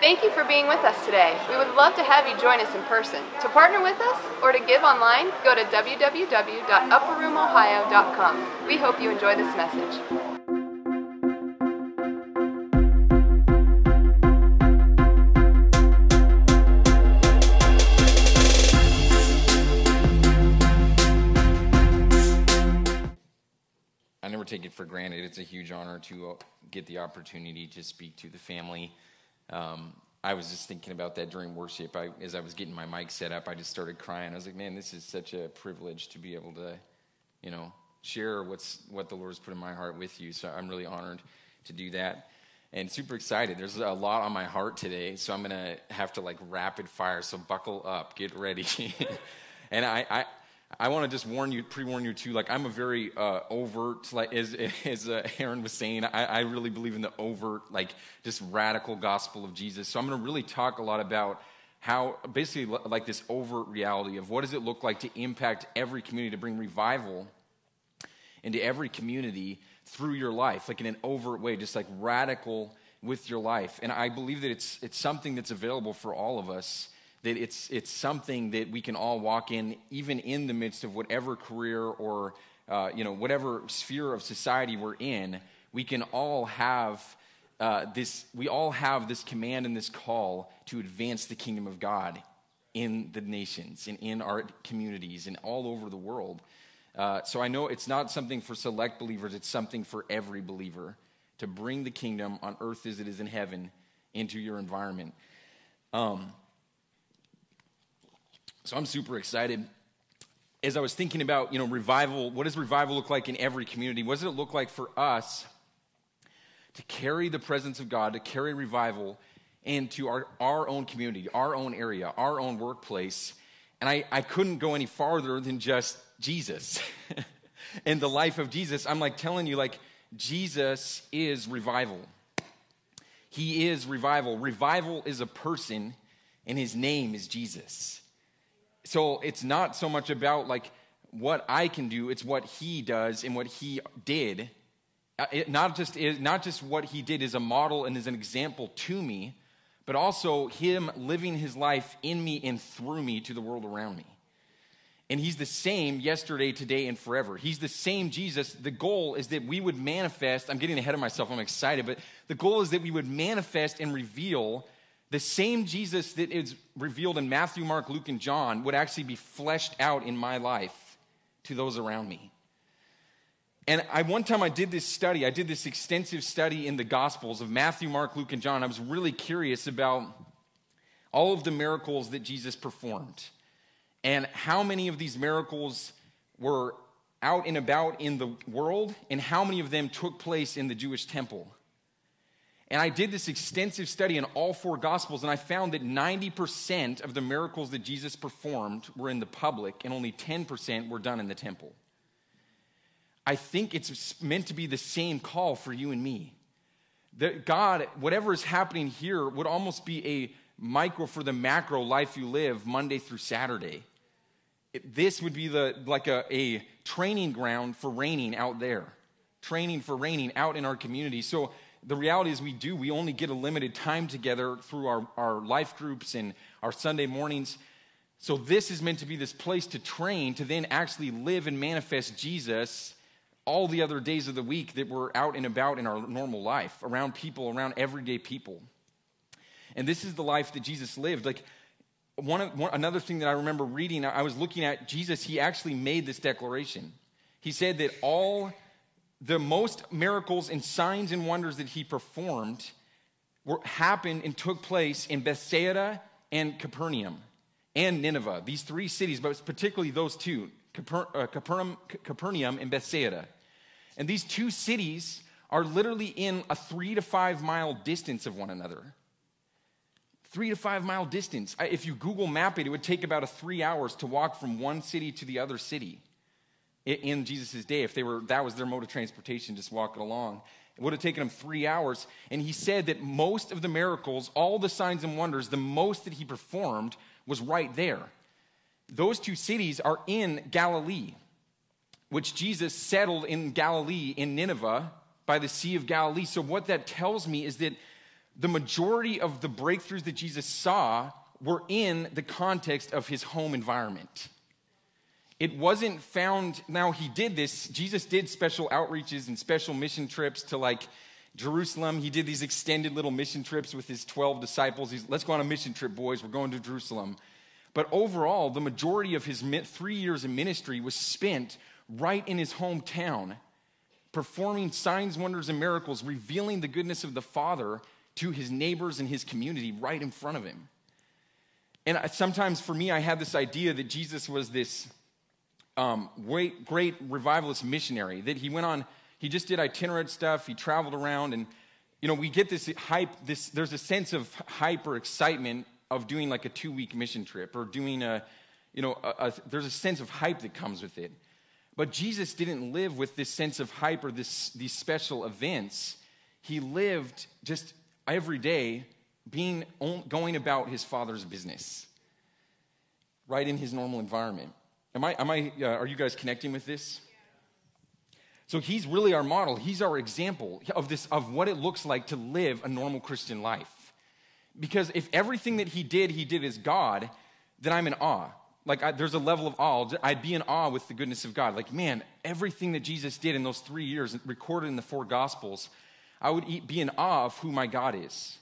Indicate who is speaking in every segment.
Speaker 1: Thank you for being with us today. We would love to have you join us in person. To partner with us or to give online, go to www.upperroomohio.com. We hope you enjoy this message.
Speaker 2: I never take it for granted. It's a huge honor to uh, get the opportunity to speak to the family. Um, I was just thinking about that during worship. I, as I was getting my mic set up, I just started crying. I was like, man, this is such a privilege to be able to, you know, share what's what the Lord's put in my heart with you. So I'm really honored to do that. And super excited. There's a lot on my heart today, so I'm gonna have to like rapid fire. So buckle up, get ready. and I, I, I want to just warn you, pre-warn you too. Like I'm a very uh, overt, like as as uh, Aaron was saying, I, I really believe in the overt, like just radical gospel of Jesus. So I'm going to really talk a lot about how basically like this overt reality of what does it look like to impact every community, to bring revival into every community through your life, like in an overt way, just like radical with your life. And I believe that it's it's something that's available for all of us that it's, it's something that we can all walk in, even in the midst of whatever career or uh, you know, whatever sphere of society we're in, we can all have uh, this, we all have this command and this call to advance the kingdom of God in the nations and in our communities and all over the world. Uh, so I know it's not something for select believers, it's something for every believer to bring the kingdom on earth as it is in heaven into your environment. Um, so I'm super excited. As I was thinking about, you know, revival, what does revival look like in every community? What does it look like for us to carry the presence of God, to carry revival into our, our own community, our own area, our own workplace? And I, I couldn't go any farther than just Jesus. and the life of Jesus, I'm like telling you, like, Jesus is revival. He is revival. Revival is a person, and his name is Jesus so it's not so much about like what I can do, it's what he does and what he did. Uh, it not, just, is, not just what he did is a model and is an example to me, but also him living his life in me and through me to the world around me. And he's the same yesterday, today, and forever. He's the same Jesus. The goal is that we would manifest. I'm getting ahead of myself, I'm excited, but the goal is that we would manifest and reveal the same Jesus that is revealed in Matthew, Mark, Luke, and John would actually be fleshed out in my life to those around me. And I one time I did this study, I did this extensive study in the Gospels of Matthew, Mark, Luke, and John. I was really curious about all of the miracles that Jesus performed and how many of these miracles were out and about in the world and how many of them took place in the Jewish temple. And I did this extensive study in all four Gospels, and I found that 90% of the miracles that Jesus performed were in the public, and only 10% were done in the temple. I think it's meant to be the same call for you and me. That God, whatever is happening here, would almost be a micro for the macro life you live Monday through Saturday. This would be the, like a, a training ground for reigning out there, training for reigning out in our community. So, the reality is we do. We only get a limited time together through our, our life groups and our Sunday mornings. So, this is meant to be this place to train to then actually live and manifest Jesus all the other days of the week that we're out and about in our normal life, around people, around everyday people. And this is the life that Jesus lived. Like, one, of, one another thing that I remember reading, I was looking at Jesus, he actually made this declaration. He said that all the most miracles and signs and wonders that he performed were, happened and took place in Bethsaida and Capernaum and Nineveh, these three cities, but particularly those two, Caper, uh, Capernaum, Capernaum and Bethsaida. And these two cities are literally in a three to five mile distance of one another. Three to five mile distance. If you Google map it, it would take about a three hours to walk from one city to the other city in Jesus' day, if they were, that was their mode of transportation, just walking along. It would have taken him three hours. And he said that most of the miracles, all the signs and wonders, the most that he performed was right there. Those two cities are in Galilee, which Jesus settled in Galilee, in Nineveh, by the Sea of Galilee. So, what that tells me is that the majority of the breakthroughs that Jesus saw were in the context of his home environment. It wasn't found, now he did this, Jesus did special outreaches and special mission trips to like Jerusalem. He did these extended little mission trips with his 12 disciples. He's, let's go on a mission trip, boys. We're going to Jerusalem. But overall, the majority of his three years of ministry was spent right in his hometown, performing signs, wonders, and miracles, revealing the goodness of the Father to his neighbors and his community right in front of him. And uh, sometimes for me, I had this idea that Jesus was this um, great, great revivalist missionary, that he went on, he just did itinerant stuff, he traveled around, and you know, we get this hype, this, there's a sense of hype or excitement of doing like a two week mission trip or doing a, you know, a, a, there's a sense of hype that comes with it. But Jesus didn't live with this sense of hype or this, these special events. He lived just every day being going about his father's business, right in his normal environment. Am I, am I, uh, are you guys connecting with this? So he's really our model. He's our example of this, of what it looks like to live a normal Christian life. Because if everything that he did, he did as God, then I'm in awe. Like I, there's a level of awe. I'd be in awe with the goodness of God. Like, man, everything that Jesus did in those three years, recorded in the four Gospels, I would be in awe of who my God is.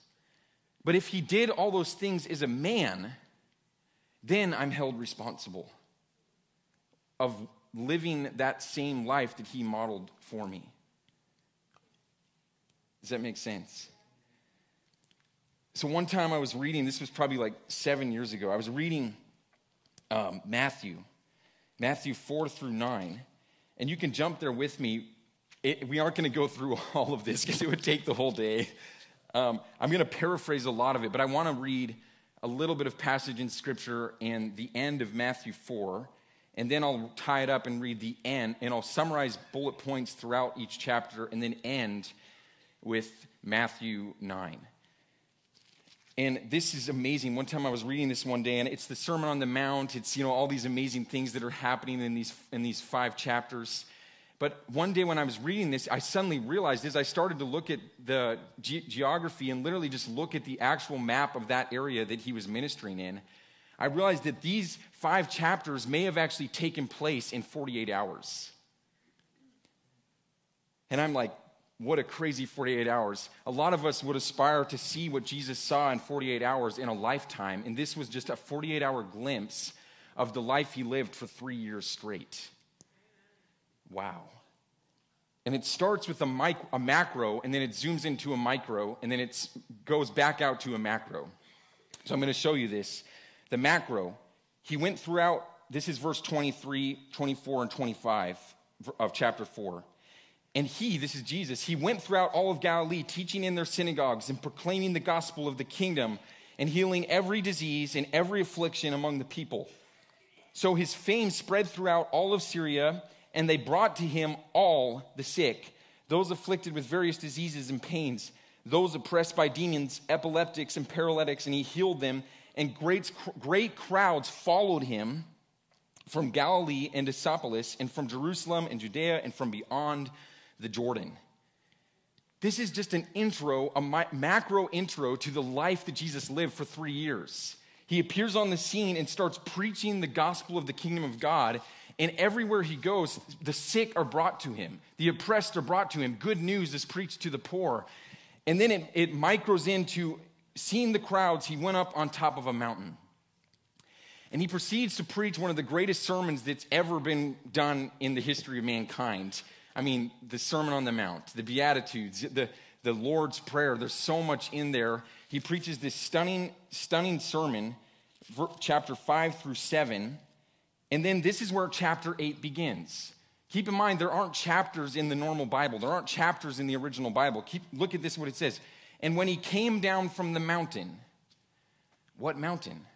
Speaker 2: But if he did all those things as a man, then I'm held responsible of living that same life that he modeled for me. Does that make sense? So, one time I was reading, this was probably like seven years ago, I was reading um, Matthew, Matthew 4 through 9. And you can jump there with me. It, we aren't going to go through all of this because it would take the whole day. Um, I'm going to paraphrase a lot of it, but I want to read a little bit of passage in Scripture and the end of Matthew 4, and then I'll tie it up and read the end, and I'll summarize bullet points throughout each chapter, and then end with Matthew 9. And this is amazing. One time I was reading this one day, and it's the Sermon on the Mount. It's, you know, all these amazing things that are happening in these, in these five chapters. But one day when I was reading this, I suddenly realized as I started to look at the ge- geography and literally just look at the actual map of that area that he was ministering in, I realized that these five chapters may have actually taken place in 48 hours. And I'm like, what a crazy 48 hours. A lot of us would aspire to see what Jesus saw in 48 hours in a lifetime, and this was just a 48 hour glimpse of the life he lived for three years straight. Wow. And it starts with a, a macro, and then it zooms into a micro, and then it goes back out to a macro. So I'm going to show you this. The macro, he went throughout, this is verse 23, 24, and 25 of chapter 4. And he, this is Jesus, he went throughout all of Galilee, teaching in their synagogues and proclaiming the gospel of the kingdom and healing every disease and every affliction among the people. So his fame spread throughout all of Syria and they brought to him all the sick, those afflicted with various diseases and pains, those oppressed by demons, epileptics, and paralytics, and he healed them. And great, great crowds followed him from Galilee and Decapolis, and from Jerusalem and Judea, and from beyond the Jordan. This is just an intro, a macro intro to the life that Jesus lived for three years. He appears on the scene and starts preaching the gospel of the kingdom of God and everywhere he goes, the sick are brought to him, the oppressed are brought to him. Good news is preached to the poor. And then it, it micros into seeing the crowds, he went up on top of a mountain. And he proceeds to preach one of the greatest sermons that's ever been done in the history of mankind. I mean, the Sermon on the Mount, the Beatitudes, the, the Lord's Prayer, there's so much in there. He preaches this stunning, stunning sermon, chapter 5 through 7. And then this is where chapter 8 begins. Keep in mind, there aren't chapters in the normal Bible. There aren't chapters in the original Bible. Keep, look at this, what it says. And when he came down from the mountain, what mountain?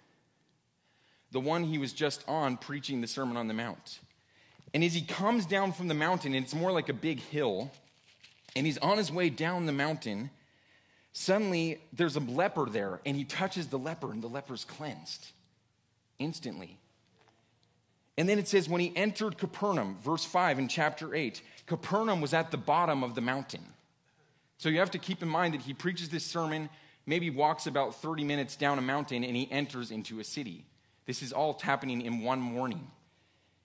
Speaker 2: The one he was just on preaching the Sermon on the Mount. And as he comes down from the mountain, and it's more like a big hill, and he's on his way down the mountain, suddenly there's a leper there, and he touches the leper, and the leper's cleansed instantly. And then it says, when he entered Capernaum, verse 5 in chapter 8, Capernaum was at the bottom of the mountain. So you have to keep in mind that he preaches this sermon maybe walks about 30 minutes down a mountain and he enters into a city. This is all happening in one morning.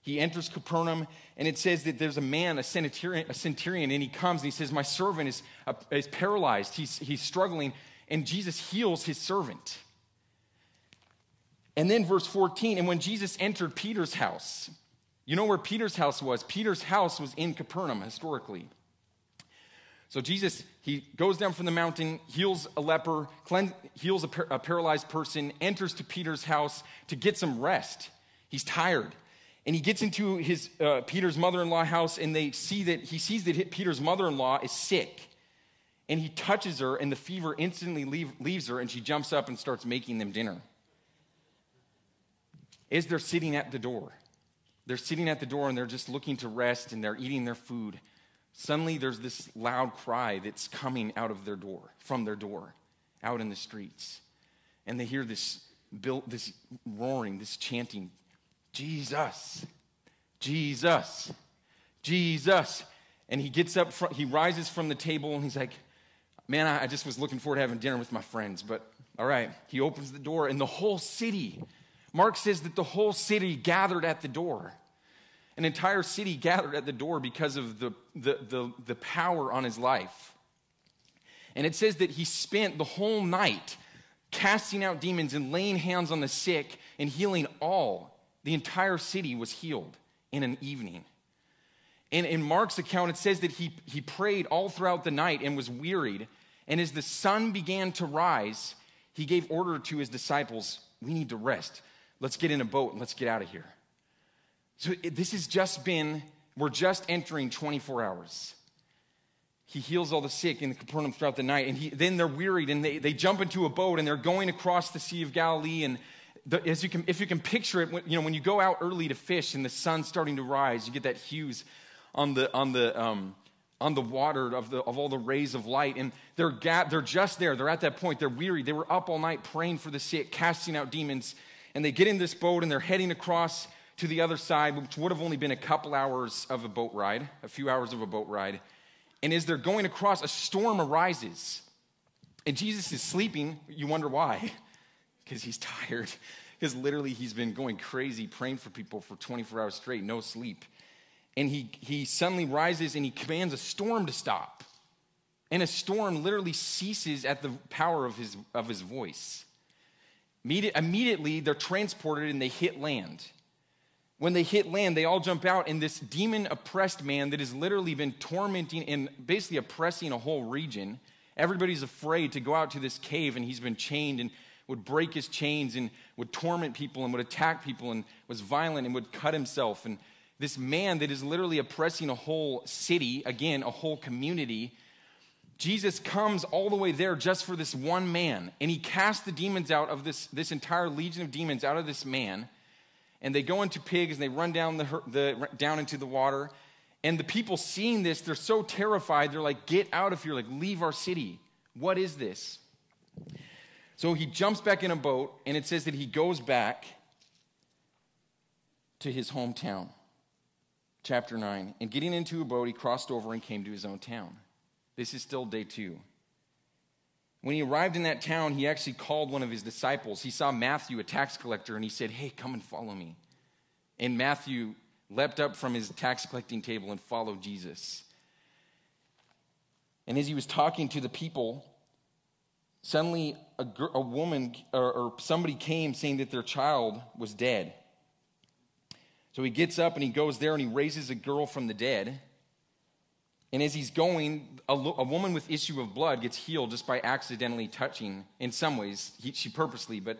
Speaker 2: He enters Capernaum, and it says that there's a man, a centurion, a centurion and he comes and he says, My servant is, uh, is paralyzed. He's, he's struggling, and Jesus heals his servant. And then, verse 14, and when Jesus entered Peter's house, you know where Peter's house was? Peter's house was in Capernaum historically. So Jesus, he goes down from the mountain, heals a leper, cleanse, heals a, par- a paralyzed person, enters to Peter's house to get some rest. He's tired. And he gets into his uh, Peter's mother-in-law house, and they see that he sees that Peter's mother-in-law is sick. And he touches her, and the fever instantly leave, leaves her, and she jumps up and starts making them dinner. As they're sitting at the door, they're sitting at the door and they're just looking to rest and they're eating their food. Suddenly, there's this loud cry that's coming out of their door, from their door, out in the streets. And they hear this, this roaring, this chanting Jesus, Jesus, Jesus. And he gets up, he rises from the table and he's like, Man, I just was looking forward to having dinner with my friends, but all right. He opens the door and the whole city, Mark says that the whole city gathered at the door. An entire city gathered at the door because of the, the, the, the power on his life. And it says that he spent the whole night casting out demons and laying hands on the sick and healing all. The entire city was healed in an evening. And in Mark's account, it says that he, he prayed all throughout the night and was wearied. And as the sun began to rise, he gave order to his disciples We need to rest. Let's get in a boat and let's get out of here. So this has just been, we're just entering 24 hours. He heals all the sick in the Capernaum throughout the night. And he, then they're wearied and they, they jump into a boat and they're going across the Sea of Galilee. And the, as you can, if you can picture it, you know, when you go out early to fish and the sun's starting to rise, you get that hues on the, on the, um, on the water of, the, of all the rays of light. And they're, ga- they're just there. They're at that point. They're weary. They were up all night praying for the sick, casting out demons. And they get in this boat and they're heading across to the other side, which would have only been a couple hours of a boat ride, a few hours of a boat ride. And as they're going across, a storm arises. And Jesus is sleeping. You wonder why? Because he's tired. Because literally, he's been going crazy praying for people for 24 hours straight, no sleep. And he, he suddenly rises and he commands a storm to stop. And a storm literally ceases at the power of his, of his voice. Immediately, they're transported and they hit land. When they hit land, they all jump out, and this demon oppressed man that has literally been tormenting and basically oppressing a whole region, everybody's afraid to go out to this cave, and he's been chained and would break his chains and would torment people and would attack people and was violent and would cut himself. And this man that is literally oppressing a whole city, again, a whole community, Jesus comes all the way there just for this one man, and he casts the demons out of this, this entire legion of demons out of this man and they go into pigs and they run down, the, the, down into the water. And the people seeing this, they're so terrified. They're like, Get out of here, like, leave our city. What is this? So he jumps back in a boat, and it says that he goes back to his hometown. Chapter 9. And getting into a boat, he crossed over and came to his own town. This is still day two. When he arrived in that town, he actually called one of his disciples. He saw Matthew, a tax collector, and he said, Hey, come and follow me. And Matthew leapt up from his tax collecting table and followed Jesus. And as he was talking to the people, suddenly a, a woman or, or somebody came saying that their child was dead. So he gets up and he goes there and he raises a girl from the dead. And as he's going, a, a, woman with issue of blood gets healed just by accidentally touching, in some ways, he, she purposely, but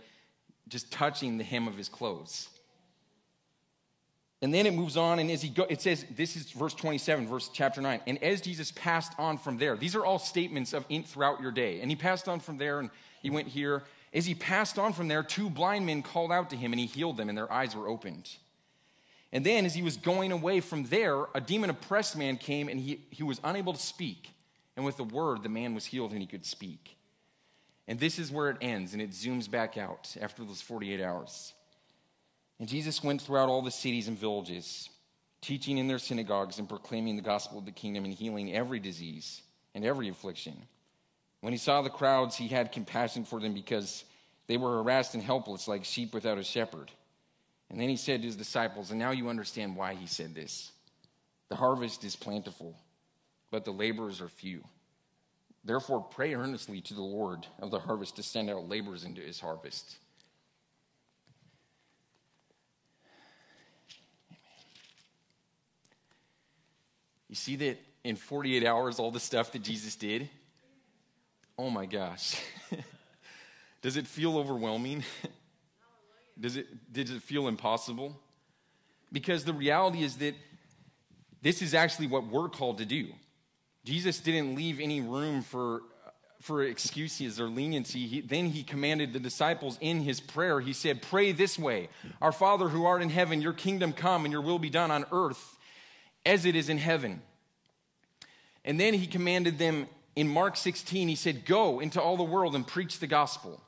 Speaker 2: just touching the hem of his clothes. And then it moves on, and as he go, it says, this is verse 27, verse chapter 9. And as Jesus passed on from there, these are all statements of in, throughout your day. And he passed on from there, and he went here. As he passed on from there, two blind men called out to him, and he healed them, and their eyes were opened. And then, as he was going away from there, a demon oppressed man came and he, he was unable to speak. And with the word, the man was healed and he could speak. And this is where it ends, and it zooms back out after those 48 hours. And Jesus went throughout all the cities and villages, teaching in their synagogues and proclaiming the gospel of the kingdom and healing every disease and every affliction. When he saw the crowds, he had compassion for them because they were harassed and helpless like sheep without a shepherd. And then he said to his disciples, and now you understand why he said this The harvest is plentiful, but the laborers are few. Therefore, pray earnestly to the Lord of the harvest to send out laborers into his harvest. You see that in 48 hours, all the stuff that Jesus did? Oh my gosh. Does it feel overwhelming? Does it, does it feel impossible? Because the reality is that this is actually what we're called to do. Jesus didn't leave any room for, for excuses or leniency. He, then he commanded the disciples in his prayer, he said, Pray this way Our Father who art in heaven, your kingdom come and your will be done on earth as it is in heaven. And then he commanded them in Mark 16, he said, Go into all the world and preach the gospel.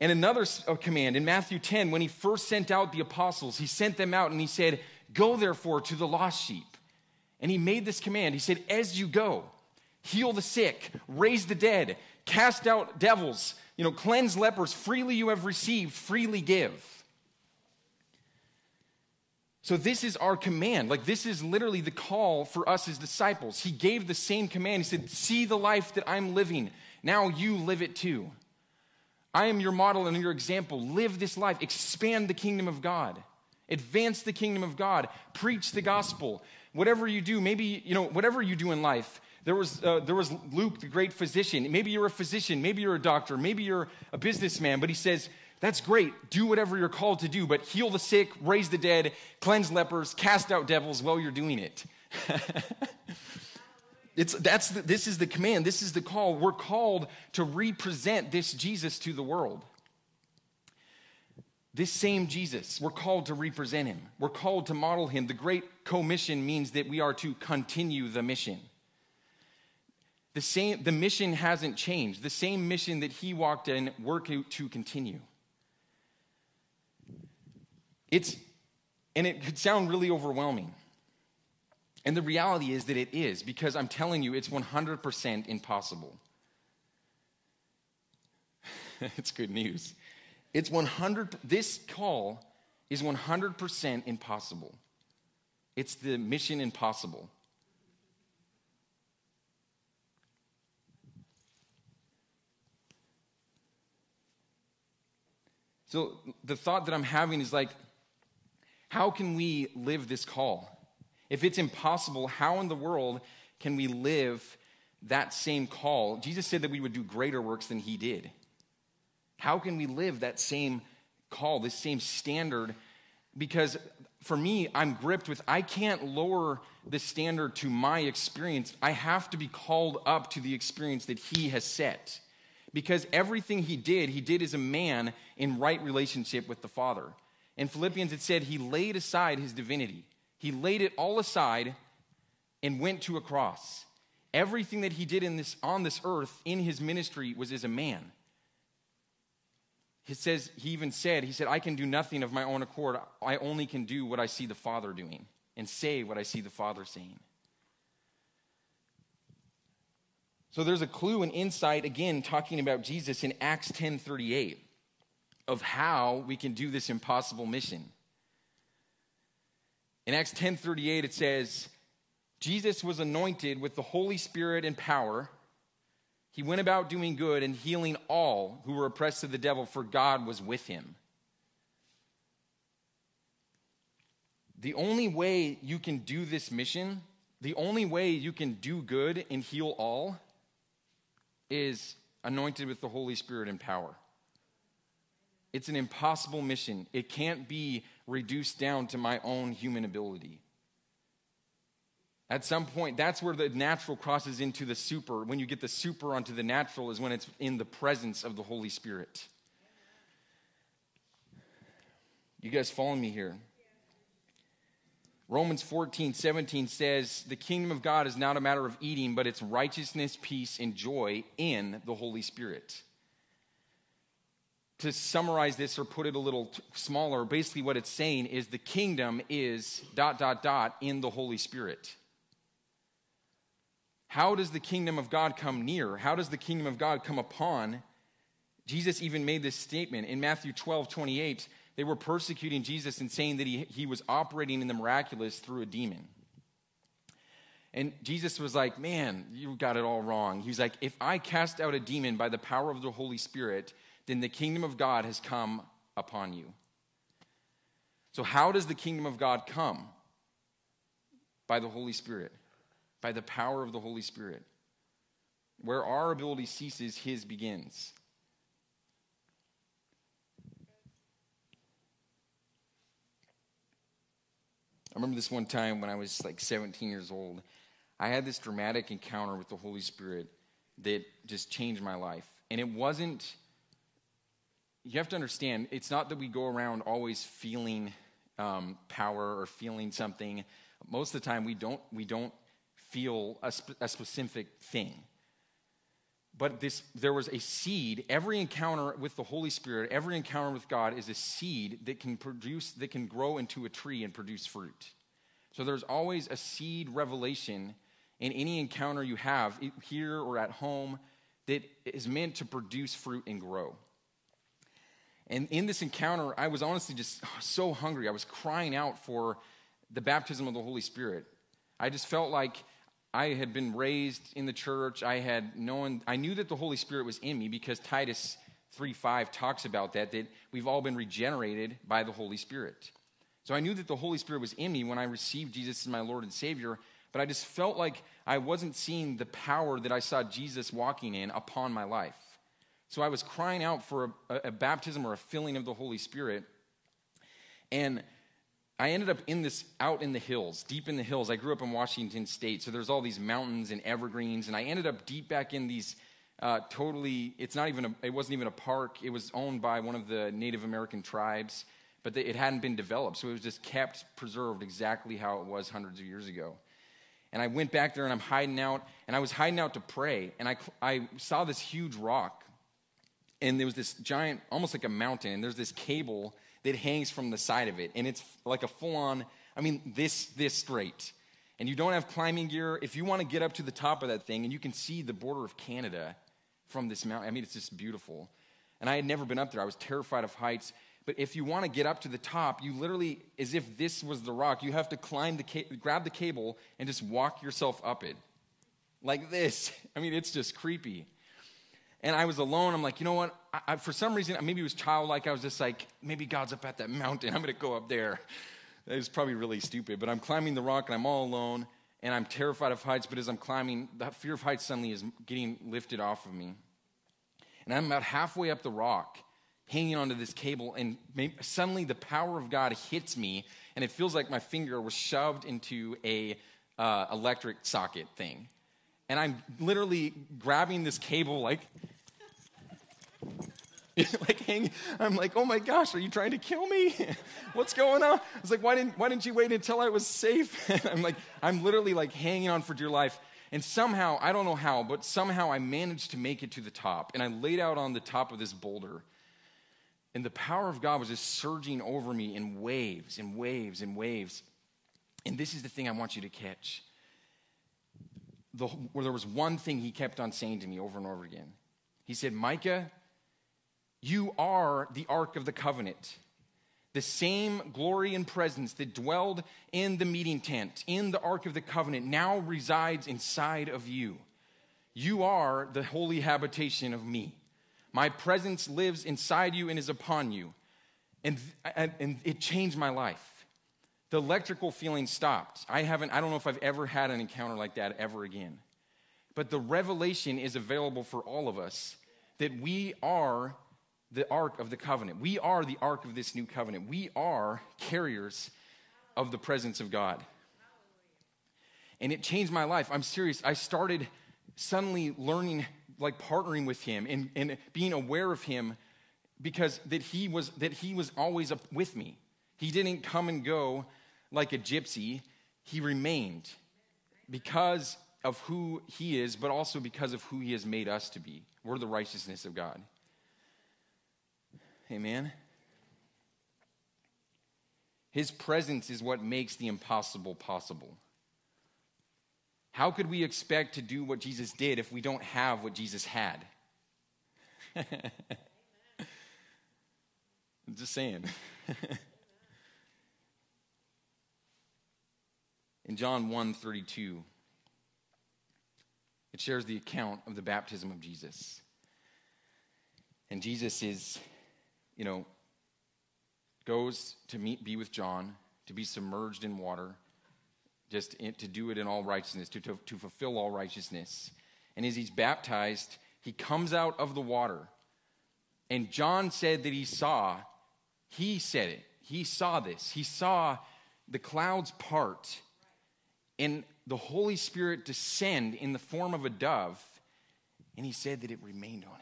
Speaker 2: And another command in Matthew 10, when he first sent out the apostles, he sent them out and he said, Go therefore to the lost sheep. And he made this command. He said, As you go, heal the sick, raise the dead, cast out devils, you know, cleanse lepers. Freely you have received, freely give. So, this is our command. Like, this is literally the call for us as disciples. He gave the same command. He said, See the life that I'm living. Now you live it too. I am your model and your example. Live this life. Expand the kingdom of God. Advance the kingdom of God. Preach the gospel. Whatever you do, maybe, you know, whatever you do in life. There was, uh, there was Luke, the great physician. Maybe you're a physician. Maybe you're a doctor. Maybe you're a businessman. But he says, that's great. Do whatever you're called to do, but heal the sick, raise the dead, cleanse lepers, cast out devils while you're doing it. it's, that's the, this is the command. This is the call. We're called to represent this Jesus to the world. This same Jesus, we're called to represent him. We're called to model him. The great commission means that we are to continue the mission. The, same, the mission hasn't changed. The same mission that he walked in, we're to continue. It's, and it could sound really overwhelming. And the reality is that it is, because I'm telling you, it's 100% impossible. it's good news. It's 100, this call is 100% impossible. It's the mission impossible. So the thought that I'm having is like, how can we live this call? If it's impossible, how in the world can we live that same call? Jesus said that we would do greater works than he did. How can we live that same call, this same standard? Because for me, I'm gripped with I can't lower the standard to my experience. I have to be called up to the experience that he has set. Because everything he did, he did as a man in right relationship with the Father. In Philippians, it said he laid aside his divinity. He laid it all aside and went to a cross. Everything that he did in this, on this earth in his ministry was as a man. He says, he even said, he said, I can do nothing of my own accord. I only can do what I see the Father doing and say what I see the Father saying. So there's a clue and insight again talking about Jesus in Acts 10:38 of how we can do this impossible mission. In Acts 10:38 it says Jesus was anointed with the Holy Spirit and power. He went about doing good and healing all who were oppressed of the devil for God was with him. The only way you can do this mission, the only way you can do good and heal all is anointed with the Holy Spirit and power. It's an impossible mission. It can't be reduced down to my own human ability. At some point, that's where the natural crosses into the super. When you get the super onto the natural, is when it's in the presence of the Holy Spirit. You guys following me here? Romans 14, 17 says, The kingdom of God is not a matter of eating, but it's righteousness, peace, and joy in the Holy Spirit to summarize this or put it a little t- smaller, basically what it's saying is the kingdom is dot, dot, dot in the Holy Spirit. How does the kingdom of God come near? How does the kingdom of God come upon? Jesus even made this statement in Matthew 12 28. They were persecuting Jesus and saying that he, he was operating in the miraculous through a demon. And Jesus was like, Man, you got it all wrong. He was like, If I cast out a demon by the power of the Holy Spirit, then the kingdom of God has come upon you. So, how does the kingdom of God come? By the Holy Spirit, by the power of the Holy Spirit. Where our ability ceases, His begins. I remember this one time when I was like 17 years old. I had this dramatic encounter with the Holy Spirit that just changed my life. And it wasn't, you have to understand, it's not that we go around always feeling um, power or feeling something. Most of the time, we don't, we don't feel a, sp- a specific thing. But this, there was a seed. Every encounter with the Holy Spirit, every encounter with God is a seed that can produce, that can grow into a tree and produce fruit. So there's always a seed revelation in any encounter you have, here or at home, that is meant to produce fruit and grow. And in this encounter, I was honestly just so hungry. I was crying out for the baptism of the Holy Spirit. I just felt like I had been raised in the church. I had known, I knew that the Holy Spirit was in me because Titus 3 5 talks about that, that we've all been regenerated by the Holy Spirit. So I knew that the Holy Spirit was in me when I received Jesus as my Lord and Savior, but I just felt like I wasn't seeing the power that I saw Jesus walking in upon my life. So I was crying out for a, a baptism or a filling of the Holy Spirit. And I ended up in this out in the hills, deep in the hills. I grew up in Washington State, so there's all these mountains and evergreens, and I ended up deep back in these uh, totally. It's not even. A, it wasn't even a park. It was owned by one of the Native American tribes, but it hadn't been developed, so it was just kept preserved exactly how it was hundreds of years ago. And I went back there and I'm hiding out, and I was hiding out to pray, and I I saw this huge rock, and there was this giant, almost like a mountain, and there's this cable that hangs from the side of it. And it's like a full on, I mean, this, this straight. And you don't have climbing gear. If you want to get up to the top of that thing and you can see the border of Canada from this mountain, I mean, it's just beautiful. And I had never been up there. I was terrified of heights. But if you want to get up to the top, you literally, as if this was the rock, you have to climb the, ca- grab the cable and just walk yourself up it. Like this. I mean, it's just creepy and I was alone. I'm like, you know what? I, I, for some reason, maybe it was childlike. I was just like, maybe God's up at that mountain. I'm going to go up there. It was probably really stupid, but I'm climbing the rock and I'm all alone and I'm terrified of heights. But as I'm climbing, the fear of heights suddenly is getting lifted off of me. And I'm about halfway up the rock, hanging onto this cable, and maybe, suddenly the power of God hits me, and it feels like my finger was shoved into a uh, electric socket thing and I'm literally grabbing this cable like like hang, I'm like, oh my gosh, are you trying to kill me? What's going on? I was like, why didn't why didn't you wait until I was safe? I'm like, I'm literally like hanging on for dear life. And somehow, I don't know how, but somehow I managed to make it to the top. And I laid out on the top of this boulder. And the power of God was just surging over me in waves and waves and waves. And this is the thing I want you to catch the, where there was one thing he kept on saying to me over and over again. He said, Micah, you are the Ark of the Covenant. The same glory and presence that dwelled in the meeting tent, in the Ark of the Covenant, now resides inside of you. You are the holy habitation of me. My presence lives inside you and is upon you. And, and, and it changed my life the electrical feeling stopped. I haven't, I don't know if I've ever had an encounter like that ever again. But the revelation is available for all of us that we are the ark of the covenant. We are the ark of this new covenant. We are carriers of the presence of God. And it changed my life. I'm serious. I started suddenly learning, like partnering with him and, and being aware of him because that he was that he was always with me. He didn't come and go like a gypsy, he remained because of who he is, but also because of who he has made us to be. We're the righteousness of God. Amen. His presence is what makes the impossible possible. How could we expect to do what Jesus did if we don't have what Jesus had? I'm just saying. In John 1:32, it shares the account of the baptism of Jesus. And Jesus is, you know, goes to meet be with John, to be submerged in water, just in, to do it in all righteousness, to, to, to fulfill all righteousness. And as he's baptized, he comes out of the water. And John said that he saw, he said it, he saw this. He saw the clouds part and the Holy Spirit descend in the form of a dove. And he said that it remained on.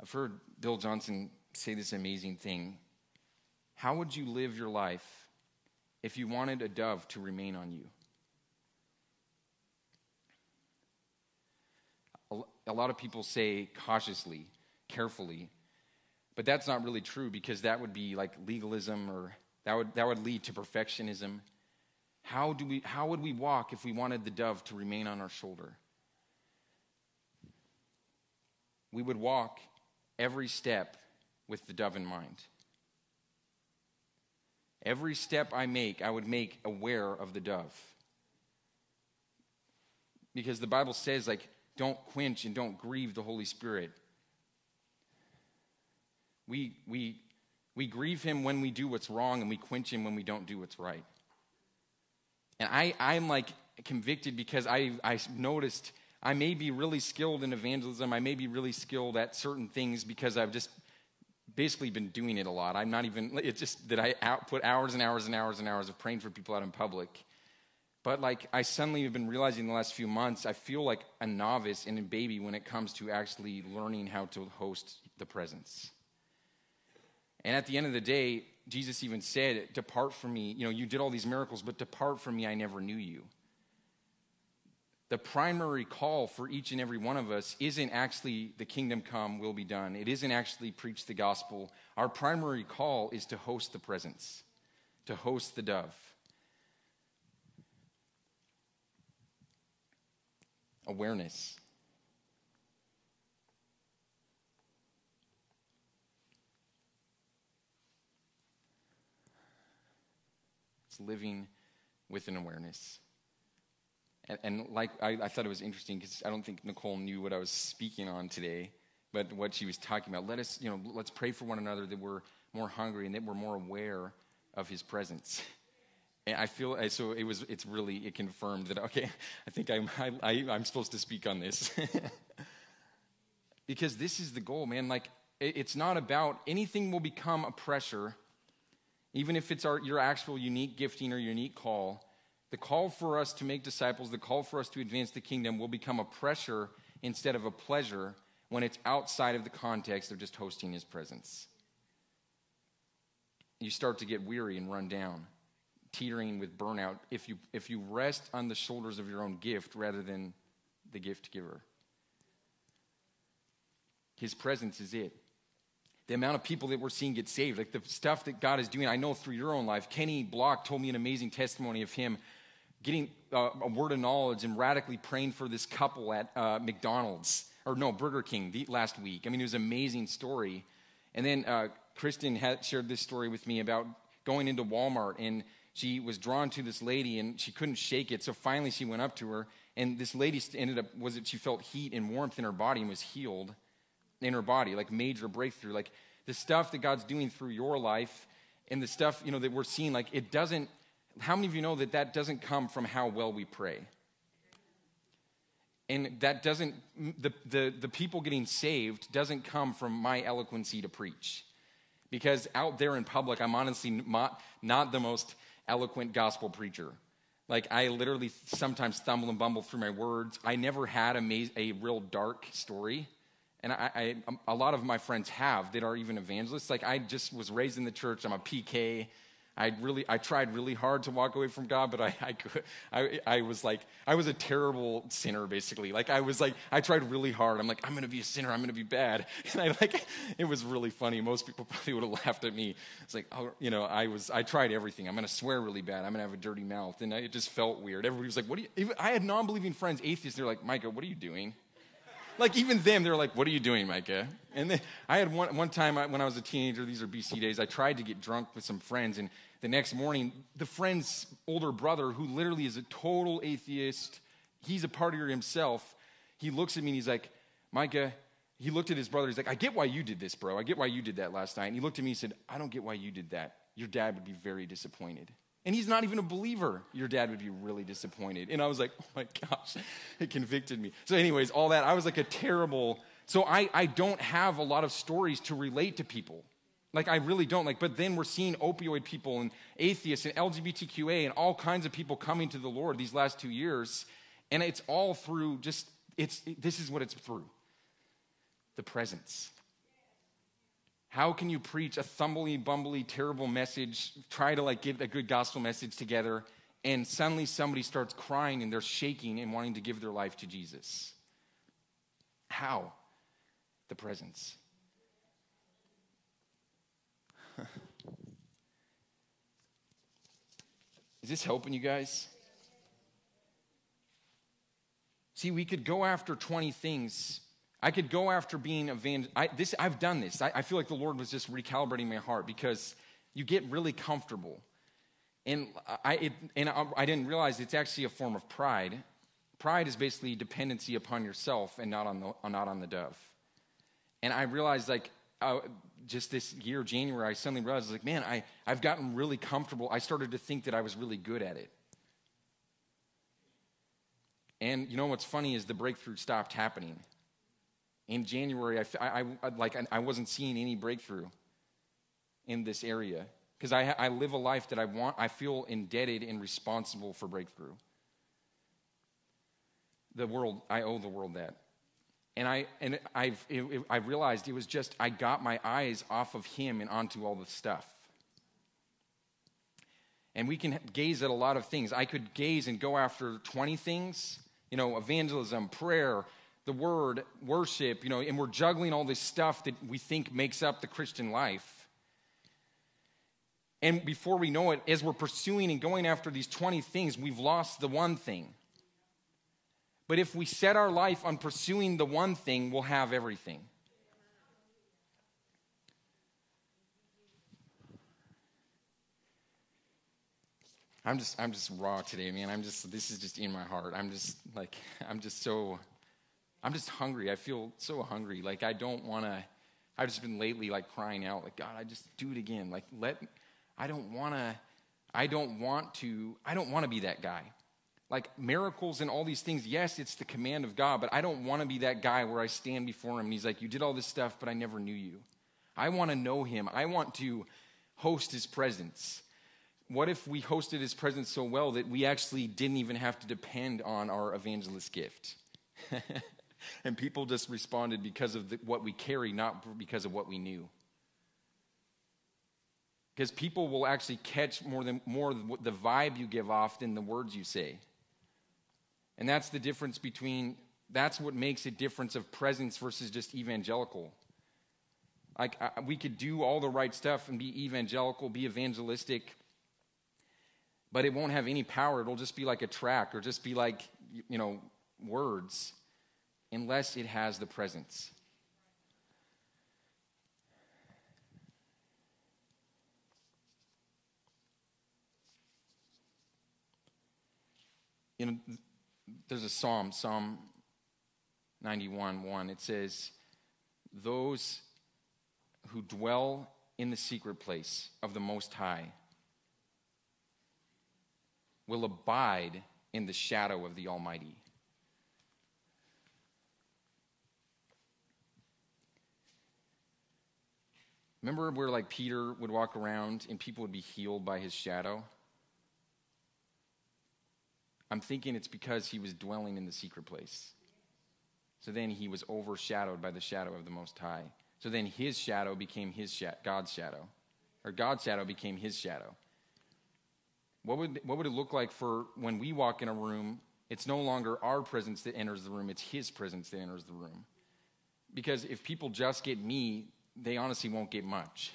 Speaker 2: I've heard Bill Johnson say this amazing thing. How would you live your life if you wanted a dove to remain on you? A lot of people say cautiously, carefully, but that's not really true because that would be like legalism or that would, that would lead to perfectionism. How, do we, how would we walk if we wanted the dove to remain on our shoulder? We would walk every step with the dove in mind. Every step I make, I would make aware of the dove. Because the Bible says, like, don't quench and don't grieve the Holy Spirit. We, we, we grieve him when we do what's wrong, and we quench him when we don't do what's right. And I, I'm like convicted because I, I noticed I may be really skilled in evangelism. I may be really skilled at certain things because I've just basically been doing it a lot. I'm not even, it's just that I put hours and hours and hours and hours of praying for people out in public. But like I suddenly have been realizing the last few months, I feel like a novice and a baby when it comes to actually learning how to host the presence. And at the end of the day, Jesus even said, Depart from me. You know, you did all these miracles, but depart from me, I never knew you the primary call for each and every one of us isn't actually the kingdom come, will be done. It isn't actually preach the gospel. Our primary call is to host the presence, to host the dove. Awareness. It's living with an awareness. And, and like I, I, thought it was interesting because I don't think Nicole knew what I was speaking on today, but what she was talking about. Let us, you know, let's pray for one another that we're more hungry and that we're more aware of His presence. And I feel so. It was. It's really. It confirmed that. Okay, I think I'm. I, I, I'm supposed to speak on this because this is the goal, man. Like it's not about anything will become a pressure, even if it's our your actual unique gifting or unique call the call for us to make disciples, the call for us to advance the kingdom will become a pressure instead of a pleasure when it's outside of the context of just hosting his presence. You start to get weary and run down, teetering with burnout if you, if you rest on the shoulders of your own gift rather than the gift giver. His presence is it. The amount of people that we're seeing get saved, like the stuff that God is doing. I know through your own life. Kenny Block told me an amazing testimony of him getting uh, a word of knowledge and radically praying for this couple at uh, McDonald's, or no, Burger King the, last week. I mean, it was an amazing story. And then uh, Kristen had shared this story with me about going into Walmart and she was drawn to this lady and she couldn't shake it. So finally she went up to her and this lady ended up, was it she felt heat and warmth in her body and was healed in her body, like major breakthrough. Like the stuff that God's doing through your life and the stuff, you know, that we're seeing, like it doesn't how many of you know that that doesn't come from how well we pray? And that doesn't, the, the, the people getting saved doesn't come from my eloquency to preach. Because out there in public, I'm honestly not, not the most eloquent gospel preacher. Like, I literally sometimes stumble and bumble through my words. I never had a, a real dark story. And I, I, a lot of my friends have that are even evangelists. Like, I just was raised in the church. I'm a PK. I really, I tried really hard to walk away from God, but I, I, I, I was like, I was a terrible sinner, basically. Like, I was like, I tried really hard. I'm like, I'm to be a sinner. I'm to be bad. And I like, it was really funny. Most people probably would have laughed at me. It's like, oh, you know, I was, I tried everything. I'm to swear really bad. I'm to have a dirty mouth. And I, it just felt weird. Everybody was like, what do you, I had non-believing friends, atheists. They're like, Micah, what are you doing? like even them, they're like, "What are you doing, Micah?" And then, I had one one time I, when I was a teenager. These are BC days. I tried to get drunk with some friends, and the next morning, the friend's older brother, who literally is a total atheist, he's a partier himself. He looks at me and he's like, "Micah." He looked at his brother. He's like, "I get why you did this, bro. I get why you did that last night." And he looked at me and said, "I don't get why you did that. Your dad would be very disappointed." And he's not even a believer. Your dad would be really disappointed. And I was like, oh my gosh, it convicted me. So, anyways, all that, I was like a terrible. So, I, I don't have a lot of stories to relate to people. Like, I really don't. Like, but then we're seeing opioid people and atheists and LGBTQA and all kinds of people coming to the Lord these last two years. And it's all through just, it's, it, this is what it's through the presence. How can you preach a thumbly, bumbly, terrible message, try to like get a good gospel message together, and suddenly somebody starts crying and they're shaking and wanting to give their life to Jesus? How? The presence. Is this helping you guys? See, we could go after 20 things I could go after being evangel. I, this, I've done this. I, I feel like the Lord was just recalibrating my heart because you get really comfortable. And, I, it, and I, I didn't realize it's actually a form of pride. Pride is basically dependency upon yourself and not on the, not on the dove. And I realized, like, uh, just this year, January, I suddenly realized, like, man, I, I've gotten really comfortable. I started to think that I was really good at it. And you know what's funny is the breakthrough stopped happening in January, I, I, I like, I wasn't seeing any breakthrough in this area because I, I live a life that I want, I feel indebted and responsible for breakthrough. The world, I owe the world that. And I, and I've, it, it, I realized it was just, I got my eyes off of him and onto all the stuff. And we can gaze at a lot of things. I could gaze and go after 20 things, you know, evangelism, prayer, the word, worship, you know, and we're juggling all this stuff that we think makes up the Christian life. And before we know it, as we're pursuing and going after these 20 things, we've lost the one thing. But if we set our life on pursuing the one thing, we'll have everything. I'm just I'm just raw today, man. I'm just this is just in my heart. I'm just like I'm just so I'm just hungry. I feel so hungry. Like I don't want to. I've just been lately like crying out, like God, I just do it again. Like let. I don't want to. I don't want to. I don't want to be that guy. Like miracles and all these things. Yes, it's the command of God, but I don't want to be that guy where I stand before Him and He's like, "You did all this stuff, but I never knew you." I want to know Him. I want to host His presence. What if we hosted His presence so well that we actually didn't even have to depend on our evangelist gift? and people just responded because of the, what we carry, not because of what we knew. Because people will actually catch more than more the vibe you give off than the words you say. And that's the difference between that's what makes a difference of presence versus just evangelical. Like I, we could do all the right stuff and be evangelical, be evangelistic, but it won't have any power. It'll just be like a track or just be like you know words unless it has the presence. You know, there's a psalm, Psalm 91 1. It says, Those who dwell in the secret place of the Most High will abide in the shadow of the Almighty. Remember where like Peter would walk around and people would be healed by his shadow? I'm thinking it's because he was dwelling in the secret place. So then he was overshadowed by the shadow of the Most High. So then his shadow became his sh- God's shadow, or God's shadow became his shadow. What would, what would it look like for when we walk in a room? It's no longer our presence that enters the room, it's His presence that enters the room. Because if people just get me, they honestly won't get much.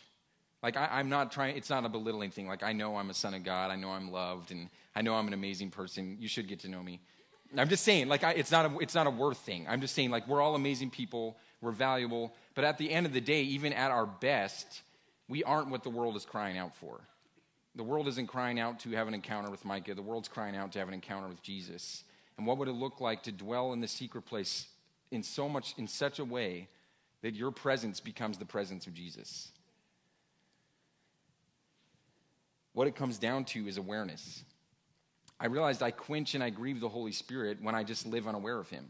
Speaker 2: Like, I, am not trying, it's not a belittling thing. Like, I know I'm a son of God, I know I'm loved, and I know I'm an amazing person. You should get to know me. I'm just saying, like, I, it's, not a, it's not a worth thing. I'm just saying, like, we're all amazing people, we're valuable, but at the end of the day, even at our best, we aren't what the world is crying out for. The world isn't crying out to have an encounter with Micah. The world's crying out to have an encounter with Jesus. And what would it look like to dwell in the secret place in so much in such a way that your presence becomes the presence of Jesus? What it comes down to is awareness. I realized I quench and I grieve the Holy Spirit when I just live unaware of Him.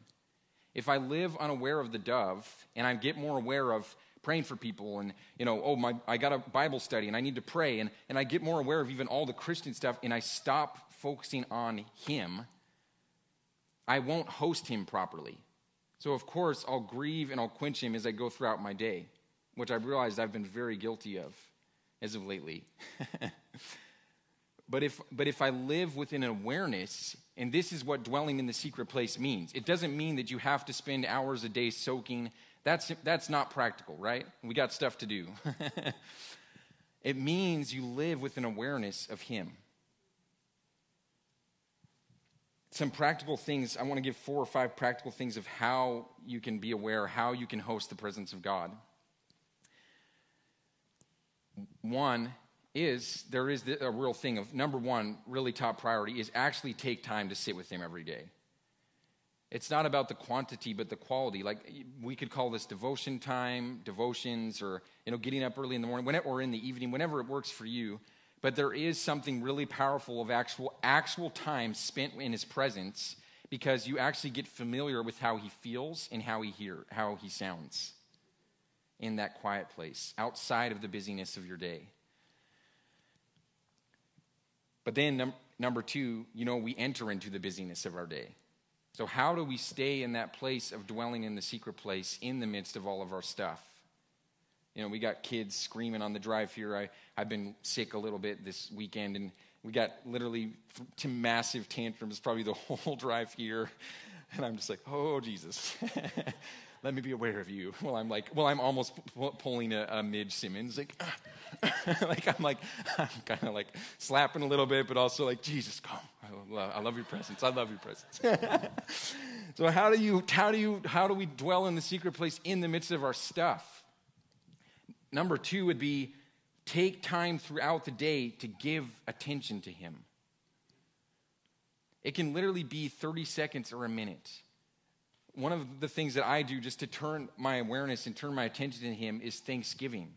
Speaker 2: If I live unaware of the dove and I get more aware of praying for people and you know oh my i got a bible study and i need to pray and, and i get more aware of even all the christian stuff and i stop focusing on him i won't host him properly so of course i'll grieve and i'll quench him as i go throughout my day which i've realized i've been very guilty of as of lately but if but if i live with an awareness and this is what dwelling in the secret place means it doesn't mean that you have to spend hours a day soaking that's, that's not practical, right? We got stuff to do. it means you live with an awareness of Him. Some practical things, I want to give four or five practical things of how you can be aware, how you can host the presence of God. One is there is a real thing of number one, really top priority is actually take time to sit with Him every day. It's not about the quantity, but the quality. Like we could call this devotion time, devotions, or you know, getting up early in the morning, whenever, or in the evening, whenever it works for you. But there is something really powerful of actual actual time spent in His presence, because you actually get familiar with how He feels and how He hear, how He sounds, in that quiet place, outside of the busyness of your day. But then, num- number two, you know, we enter into the busyness of our day. So, how do we stay in that place of dwelling in the secret place in the midst of all of our stuff? You know, we got kids screaming on the drive here. I, I've been sick a little bit this weekend, and we got literally two massive tantrums probably the whole drive here. And I'm just like, oh, Jesus. let me be aware of you. Well, I'm like, well, I'm almost pulling a, a Midge Simmons, like, like I'm like, I'm kind of like slapping a little bit, but also like, Jesus, come. I love, I love your presence. I love your presence. so how do you, how do you, how do we dwell in the secret place in the midst of our stuff? Number two would be take time throughout the day to give attention to Him. It can literally be 30 seconds or a minute one of the things that I do just to turn my awareness and turn my attention to Him is thanksgiving.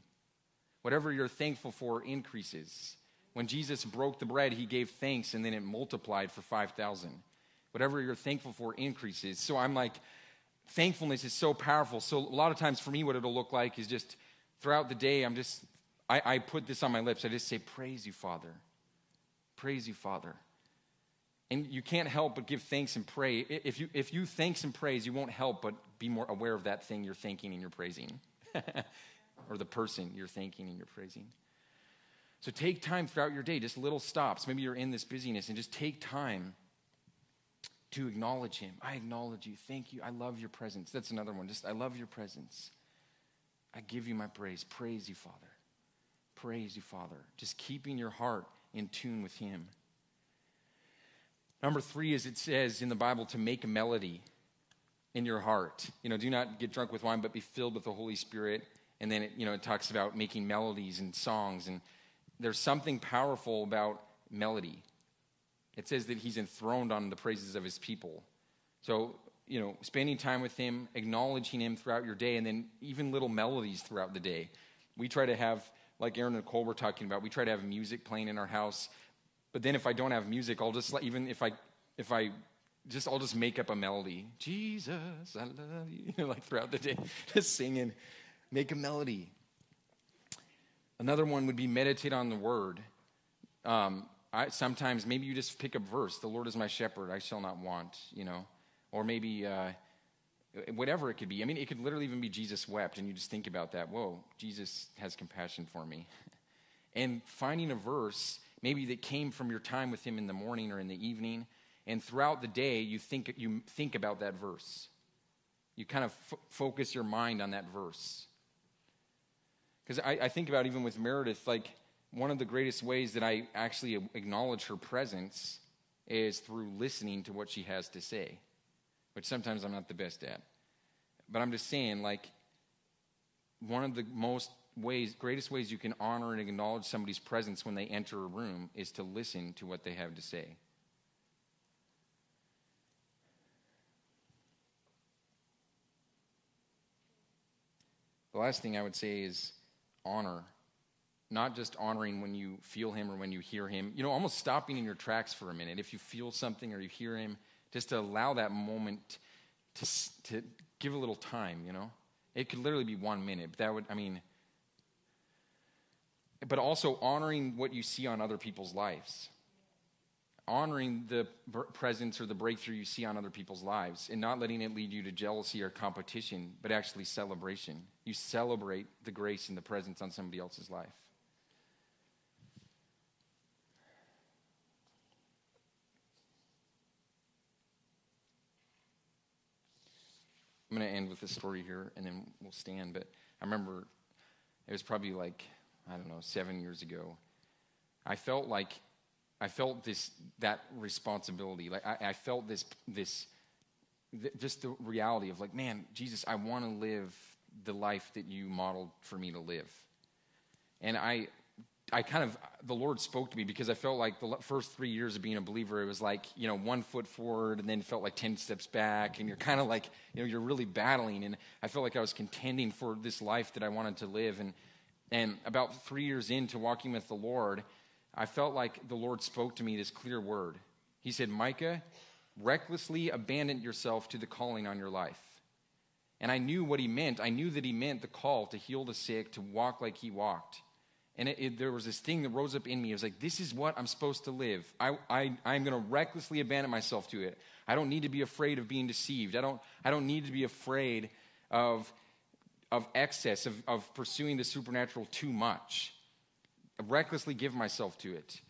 Speaker 2: Whatever you're thankful for increases. When Jesus broke the bread, He gave thanks and then it multiplied for 5,000. Whatever you're thankful for increases. So I'm like, thankfulness is so powerful. So a lot of times for me, what it'll look like is just throughout the day, I'm just, I, I put this on my lips. I just say, Praise you, Father. Praise you, Father. And you can't help but give thanks and pray. If you, if you thanks and praise, you won't help but be more aware of that thing you're thanking and you're praising, or the person you're thanking and you're praising. So take time throughout your day, just little stops. Maybe you're in this busyness, and just take time to acknowledge Him. I acknowledge you. Thank you. I love your presence. That's another one. Just, I love your presence. I give you my praise. Praise you, Father. Praise you, Father. Just keeping your heart in tune with Him. Number three is it says in the Bible to make a melody in your heart. You know, do not get drunk with wine, but be filled with the Holy Spirit. And then it, you know, it talks about making melodies and songs. And there's something powerful about melody. It says that he's enthroned on the praises of his people. So, you know, spending time with him, acknowledging him throughout your day, and then even little melodies throughout the day. We try to have, like Aaron and Nicole were talking about, we try to have music playing in our house but then if I don't have music, I'll just even if I if I just I'll just make up a melody. Jesus, I love you. you know, like throughout the day, just singing, make a melody. Another one would be meditate on the word. Um, I, sometimes maybe you just pick a verse. The Lord is my shepherd; I shall not want. You know, or maybe uh, whatever it could be. I mean, it could literally even be Jesus wept, and you just think about that. Whoa, Jesus has compassion for me. and finding a verse maybe that came from your time with Him in the morning or in the evening. And throughout the day, you think, you think about that verse. You kind of f- focus your mind on that verse. Because I, I think about even with Meredith, like one of the greatest ways that I actually acknowledge her presence is through listening to what she has to say, which sometimes I'm not the best at. But I'm just saying, like, one of the most ways, greatest ways you can honor and acknowledge somebody's presence when they enter a room is to listen to what they have to say. The last thing I would say is honor. Not just honoring when you feel him or when you hear him. You know, almost stopping in your tracks for a minute. If you feel something or you hear him, just to allow that moment to, to give a little time, you know? It could literally be one minute, but that would, I mean, but also honoring what you see on other people's lives. Honoring the presence or the breakthrough you see on other people's lives and not letting it lead you to jealousy or competition, but actually celebration. You celebrate the grace and the presence on somebody else's life. I'm going to end with this story here and then we'll stand. But I remember it was probably like, I don't know, seven years ago. I felt like, I felt this, that responsibility. Like I, I felt this, this, th- just the reality of like, man, Jesus, I want to live the life that you modeled for me to live. And I, I kind of, the Lord spoke to me because I felt like the first three years of being a believer, it was like, you know, one foot forward and then felt like 10 steps back. And you're kind of like, you know, you're really battling. And I felt like I was contending for this life that I wanted to live. And, and about three years into walking with the Lord, I felt like the Lord spoke to me this clear word. He said, Micah, recklessly abandon yourself to the calling on your life. And I knew what he meant. I knew that he meant the call to heal the sick, to walk like he walked. And it, it, there was this thing that rose up in me. It was like, this is what I'm supposed to live. I, I, I'm going to recklessly abandon myself to it. I don't need to be afraid of being deceived. I don't, I don't need to be afraid of, of excess, of, of pursuing the supernatural too much. I recklessly give myself to it.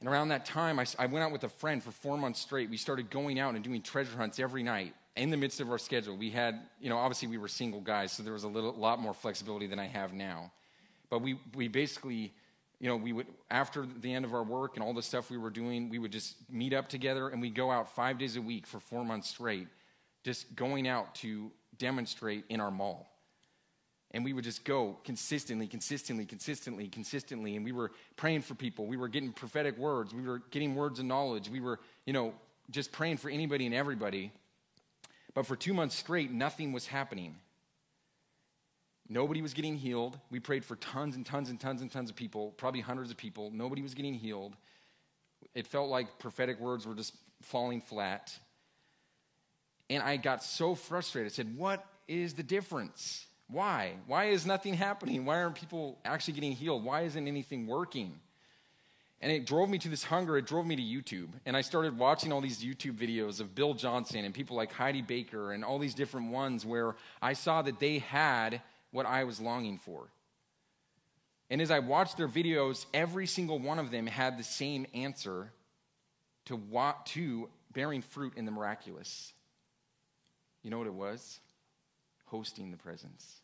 Speaker 2: And around that time, I, I went out with a friend for four months straight. We started going out and doing treasure hunts every night in the midst of our schedule. We had, you know, obviously we were single guys, so there was a little, lot more flexibility than I have now. But we, we basically, you know, we would, after the end of our work and all the stuff we were doing, we would just meet up together and we'd go out five days a week for four months straight, just going out to demonstrate in our mall. And we would just go consistently, consistently, consistently, consistently. And we were praying for people. We were getting prophetic words. We were getting words of knowledge. We were, you know, just praying for anybody and everybody. But for two months straight, nothing was happening. Nobody was getting healed. We prayed for tons and tons and tons and tons of people, probably hundreds of people. Nobody was getting healed. It felt like prophetic words were just falling flat. And I got so frustrated. I said, What is the difference? Why? Why is nothing happening? Why aren't people actually getting healed? Why isn't anything working? And it drove me to this hunger. It drove me to YouTube. And I started watching all these YouTube videos of Bill Johnson and people like Heidi Baker and all these different ones where I saw that they had what I was longing for. And as I watched their videos, every single one of them had the same answer to, what, to bearing fruit in the miraculous. You know what it was? Hosting the presence.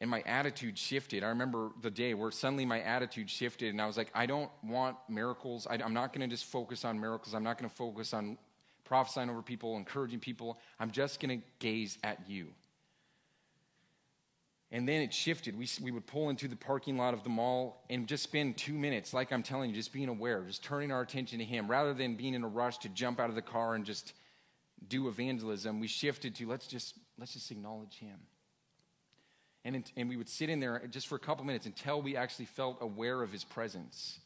Speaker 2: And my attitude shifted. I remember the day where suddenly my attitude shifted, and I was like, I don't want miracles. I, am not going to just focus on miracles. I'm not going to focus on prophesying over people, encouraging people. I'm just going to gaze at you. And then it shifted. We, we would pull into the parking lot of the mall and just spend two minutes, like I'm telling you, just being aware, just turning our attention to Him. Rather than being in a rush to jump out of the car and just do evangelism, we shifted to let's just, let's just acknowledge Him. And, and we would sit in there just for a couple minutes until we actually felt aware of His presence.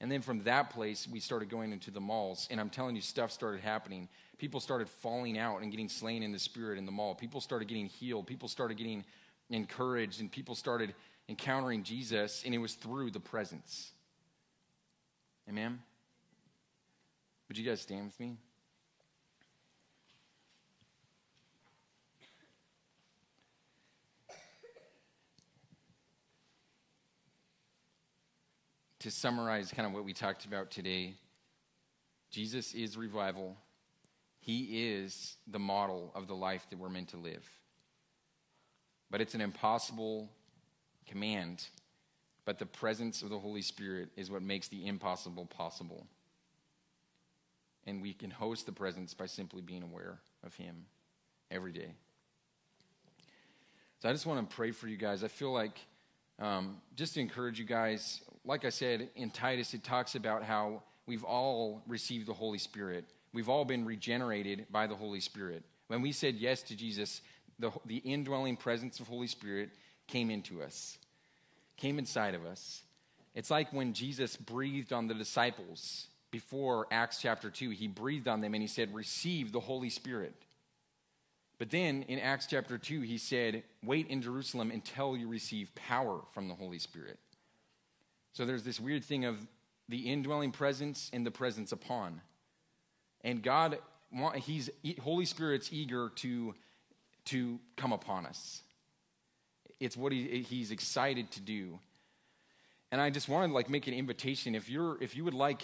Speaker 2: And then from that place, we started going into the malls. And I'm telling you, stuff started happening. People started falling out and getting slain in the spirit in the mall. People started getting healed. People started getting encouraged and people started encountering Jesus, and it was through the presence. Amen? Would you guys stand with me? To summarize kind of what we talked about today, Jesus is revival. He is the model of the life that we're meant to live. But it's an impossible command. But the presence of the Holy Spirit is what makes the impossible possible. And we can host the presence by simply being aware of Him every day. So I just want to pray for you guys. I feel like, um, just to encourage you guys, like I said in Titus, it talks about how we've all received the Holy Spirit. We've all been regenerated by the Holy Spirit. When we said yes to Jesus, the, the indwelling presence of Holy Spirit came into us, came inside of us. It's like when Jesus breathed on the disciples before Acts chapter 2. He breathed on them and he said, Receive the Holy Spirit. But then in Acts chapter 2, he said, Wait in Jerusalem until you receive power from the Holy Spirit. So there's this weird thing of the indwelling presence and the presence upon. And God, He's Holy Spirit's eager to, to come upon us. It's what he, He's excited to do. And I just wanted to like make an invitation. If you're if you would like,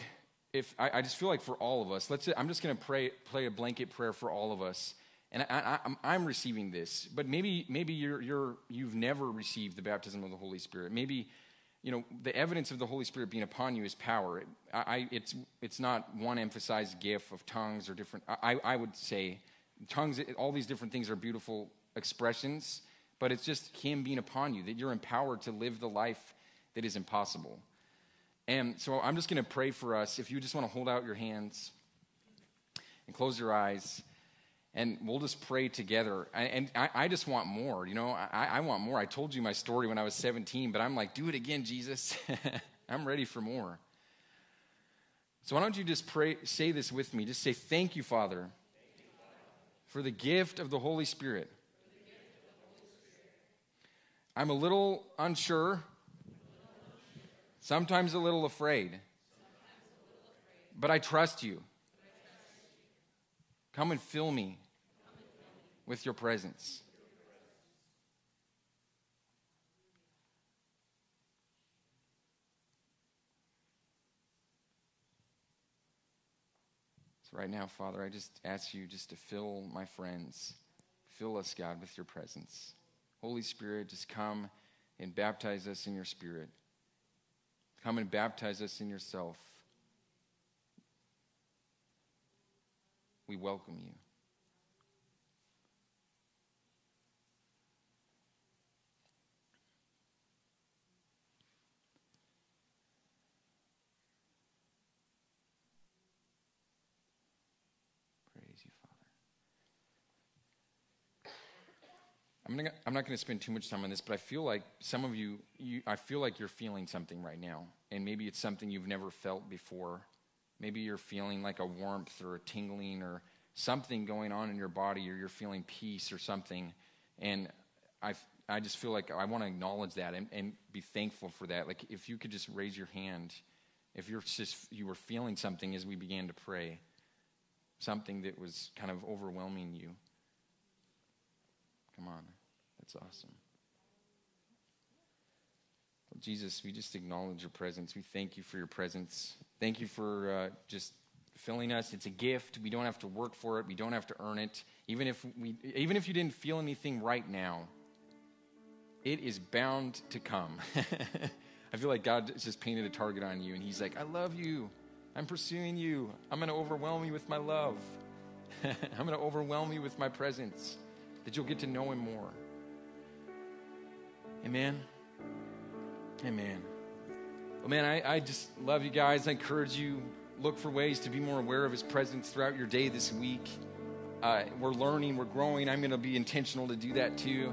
Speaker 2: if I, I just feel like for all of us, let's I'm just gonna pray play a blanket prayer for all of us. And I, I'm receiving this, but maybe maybe you're, you're you've never received the baptism of the Holy Spirit. Maybe you know, the evidence of the Holy Spirit being upon you is power. I, it's, it's not one emphasized gift of tongues or different. I, I would say tongues, all these different things are beautiful expressions, but it's just Him being upon you, that you're empowered to live the life that is impossible. And so I'm just going to pray for us. If you just want to hold out your hands and close your eyes and we'll just pray together. And I, just want more, you know, I, I, want more. I told you my story when I was 17, but I'm like, do it again, Jesus. I'm ready for more. So why don't you just pray, say this with me? Just say, Thank you, Father, for the gift of the Holy Spirit. I'm a little unsure, sometimes a little afraid, but I trust you. Come and fill me with your presence. So, right now, Father, I just ask you just to fill my friends. Fill us, God, with your presence. Holy Spirit, just come and baptize us in your Spirit. Come and baptize us in yourself. we welcome you. Praise you, Father. I'm, gonna, I'm not going to spend too much time on this, but I feel like some of you, you, I feel like you're feeling something right now. And maybe it's something you've never felt before. Maybe you're feeling like a warmth or a tingling or something going on in your body or you're feeling peace or something. And I, I just feel like I want to acknowledge that and, and be thankful for that. Like if you could just raise your hand, if you're just, you were feeling something as we began to pray, something that was kind of overwhelming you. Come on, that's awesome. Jesus, we just acknowledge your presence. We thank you for your presence. Thank you for uh, just filling us. It's a gift. We don't have to work for it. We don't have to earn it. Even if we, even if you didn't feel anything right now, it is bound to come. I feel like God just painted a target on you, and He's like, "I love you. I'm pursuing you. I'm going to overwhelm you with my love. I'm going to overwhelm you with my presence, that you'll get to know Him more." Amen. Amen. Well, man, I, I just love you guys. I encourage you, look for ways to be more aware of His presence throughout your day this week. Uh, we're learning, we're growing. I'm going to be intentional to do that too.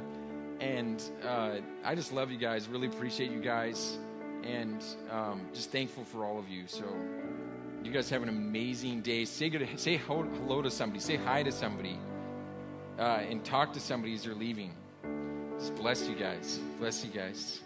Speaker 2: And uh, I just love you guys, really appreciate you guys, and um, just thankful for all of you. So, you guys have an amazing day. Say, good, say hello to somebody, say hi to somebody, uh, and talk to somebody as you're leaving. Just bless you guys. Bless you guys.